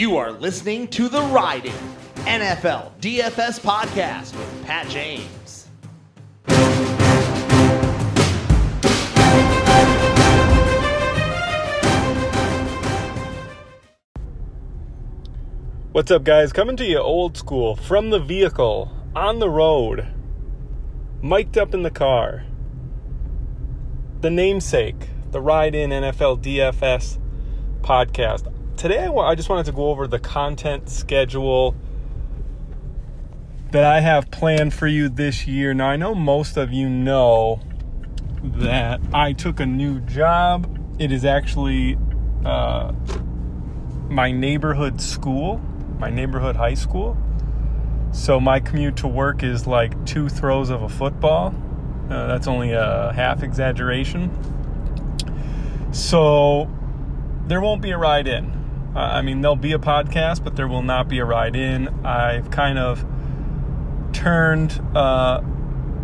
You are listening to the Riding NFL DFS podcast with Pat James. What's up, guys? Coming to you old school from the vehicle, on the road, mic'd up in the car. The namesake, the Ride In NFL DFS podcast. Today, I just wanted to go over the content schedule that I have planned for you this year. Now, I know most of you know that I took a new job. It is actually uh, my neighborhood school my neighborhood high school. So my commute to work is like two throws of a football. Uh, that's only a half exaggeration. So there won't be a ride in. Uh, I mean, there'll be a podcast, but there will not be a ride in. I've kind of turned uh,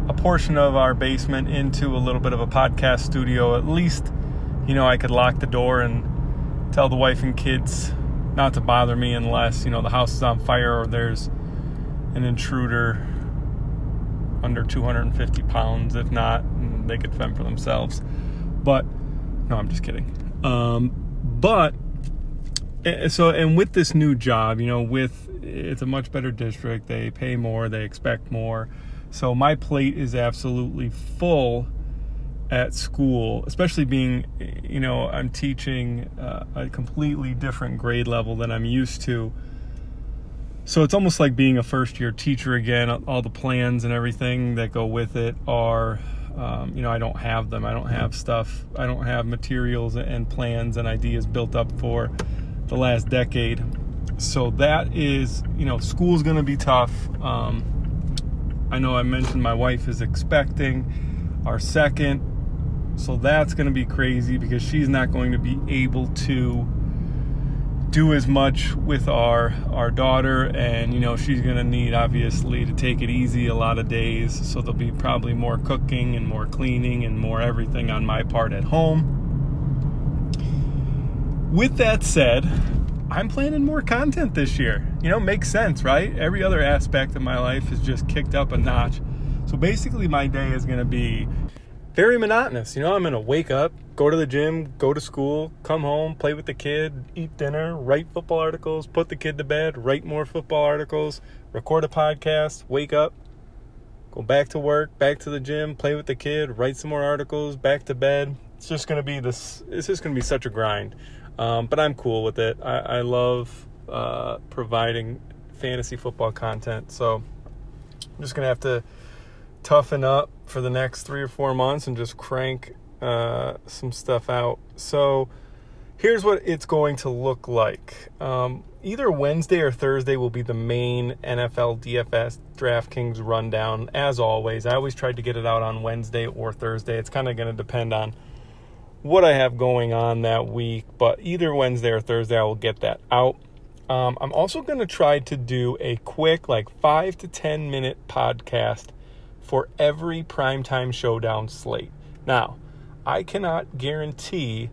a portion of our basement into a little bit of a podcast studio. At least, you know, I could lock the door and tell the wife and kids not to bother me unless you know the house is on fire or there's an intruder under 250 pounds. If not, they could fend for themselves. But no, I'm just kidding. Um, but eh, so and with this new job, you know, with it's a much better district. They pay more. They expect more. So my plate is absolutely full at school, especially being, you know, I'm teaching uh, a completely different grade level than I'm used to. So it's almost like being a first year teacher again. All the plans and everything that go with it are, um, you know, I don't have them. I don't have stuff. I don't have materials and plans and ideas built up for the last decade. So that is, you know, school's going to be tough. Um, I know I mentioned my wife is expecting our second so that's going to be crazy because she's not going to be able to do as much with our our daughter and you know she's going to need obviously to take it easy a lot of days so there'll be probably more cooking and more cleaning and more everything on my part at home with that said i'm planning more content this year you know makes sense right every other aspect of my life is just kicked up a notch so basically my day is going to be very monotonous. You know, I'm going to wake up, go to the gym, go to school, come home, play with the kid, eat dinner, write football articles, put the kid to bed, write more football articles, record a podcast, wake up, go back to work, back to the gym, play with the kid, write some more articles, back to bed. It's just going to be this, it's just going to be such a grind. Um, but I'm cool with it. I, I love uh, providing fantasy football content. So I'm just going to have to toughen up for the next three or four months and just crank uh, some stuff out. So here's what it's going to look like. Um, either Wednesday or Thursday will be the main NFL DFS DraftKings rundown. As always, I always tried to get it out on Wednesday or Thursday. It's kind of going to depend on what I have going on that week, but either Wednesday or Thursday, I will get that out. Um, I'm also going to try to do a quick, like five to 10 minute podcast for every primetime showdown slate. Now, I cannot guarantee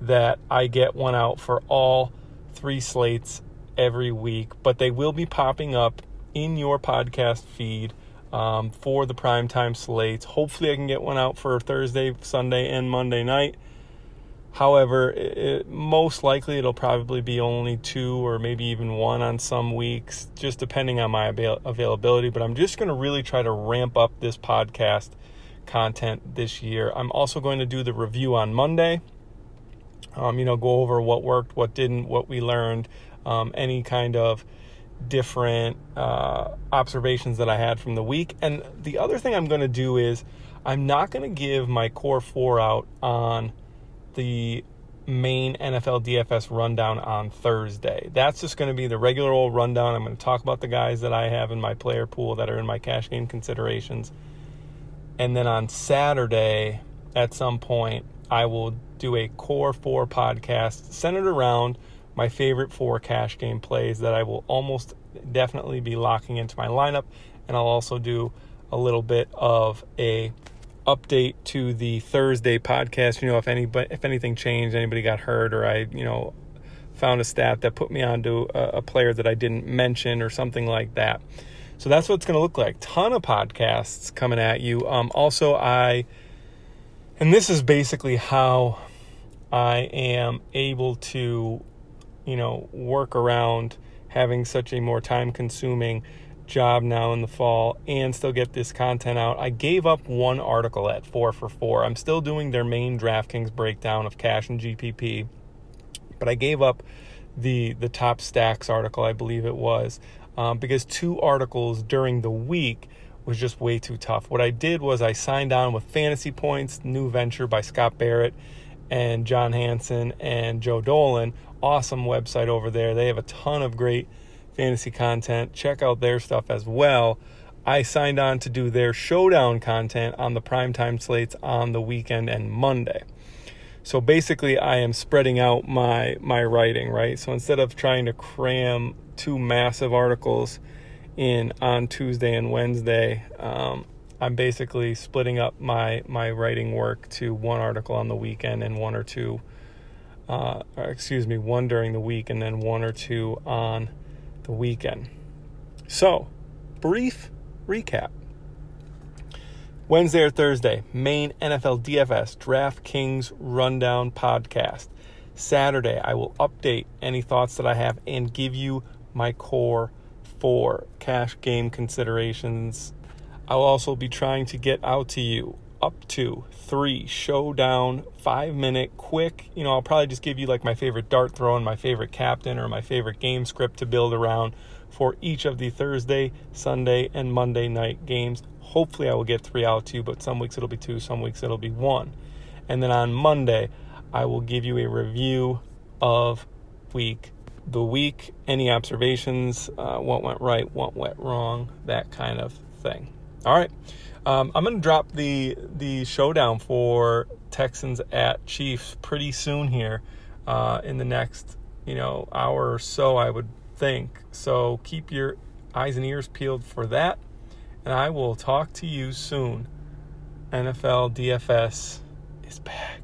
that I get one out for all three slates every week, but they will be popping up in your podcast feed um, for the primetime slates. Hopefully, I can get one out for Thursday, Sunday, and Monday night. However, it, most likely it'll probably be only two or maybe even one on some weeks, just depending on my avail- availability. But I'm just going to really try to ramp up this podcast content this year. I'm also going to do the review on Monday. Um, you know, go over what worked, what didn't, what we learned, um, any kind of different uh, observations that I had from the week. And the other thing I'm going to do is I'm not going to give my core four out on the main NFL DFS rundown on Thursday. That's just going to be the regular old rundown. I'm going to talk about the guys that I have in my player pool that are in my cash game considerations. And then on Saturday, at some point, I will do a core four podcast centered around my favorite four cash game plays that I will almost definitely be locking into my lineup. And I'll also do a little bit of a update to the Thursday podcast. You know, if any, if anything changed, anybody got hurt, or I, you know, found a stat that put me onto a, a player that I didn't mention or something like that. So that's what it's going to look like. Ton of podcasts coming at you. Um, also, I, and this is basically how I am able to, you know, work around having such a more time consuming job now in the fall and still get this content out. I gave up one article at 4 for 4. I'm still doing their main DraftKings breakdown of cash and GPP, but I gave up the the top stacks article, I believe it was, um, because two articles during the week was just way too tough. What I did was I signed on with Fantasy Points, new venture by Scott Barrett and John Hansen and Joe Dolan. Awesome website over there. They have a ton of great fantasy content. Check out their stuff as well. I signed on to do their showdown content on the primetime slates on the weekend and Monday. So basically I am spreading out my my writing, right? So instead of trying to cram two massive articles in on Tuesday and Wednesday, um, I'm basically splitting up my my writing work to one article on the weekend and one or two uh, excuse me, one during the week and then one or two on the weekend. So, brief recap. Wednesday or Thursday, main NFL DFS DraftKings Rundown podcast. Saturday, I will update any thoughts that I have and give you my core four cash game considerations. I'll also be trying to get out to you up to three showdown, five minute, quick. You know, I'll probably just give you like my favorite dart throw and my favorite captain or my favorite game script to build around for each of the Thursday, Sunday, and Monday night games. Hopefully, I will get three out to you, but some weeks it'll be two, some weeks it'll be one. And then on Monday, I will give you a review of week the week, any observations, uh, what went right, what went wrong, that kind of thing. All right. Um, I'm going to drop the the showdown for Texans at Chiefs pretty soon here uh, in the next you know hour or so, I would think. So keep your eyes and ears peeled for that, and I will talk to you soon. NFL DFS is back.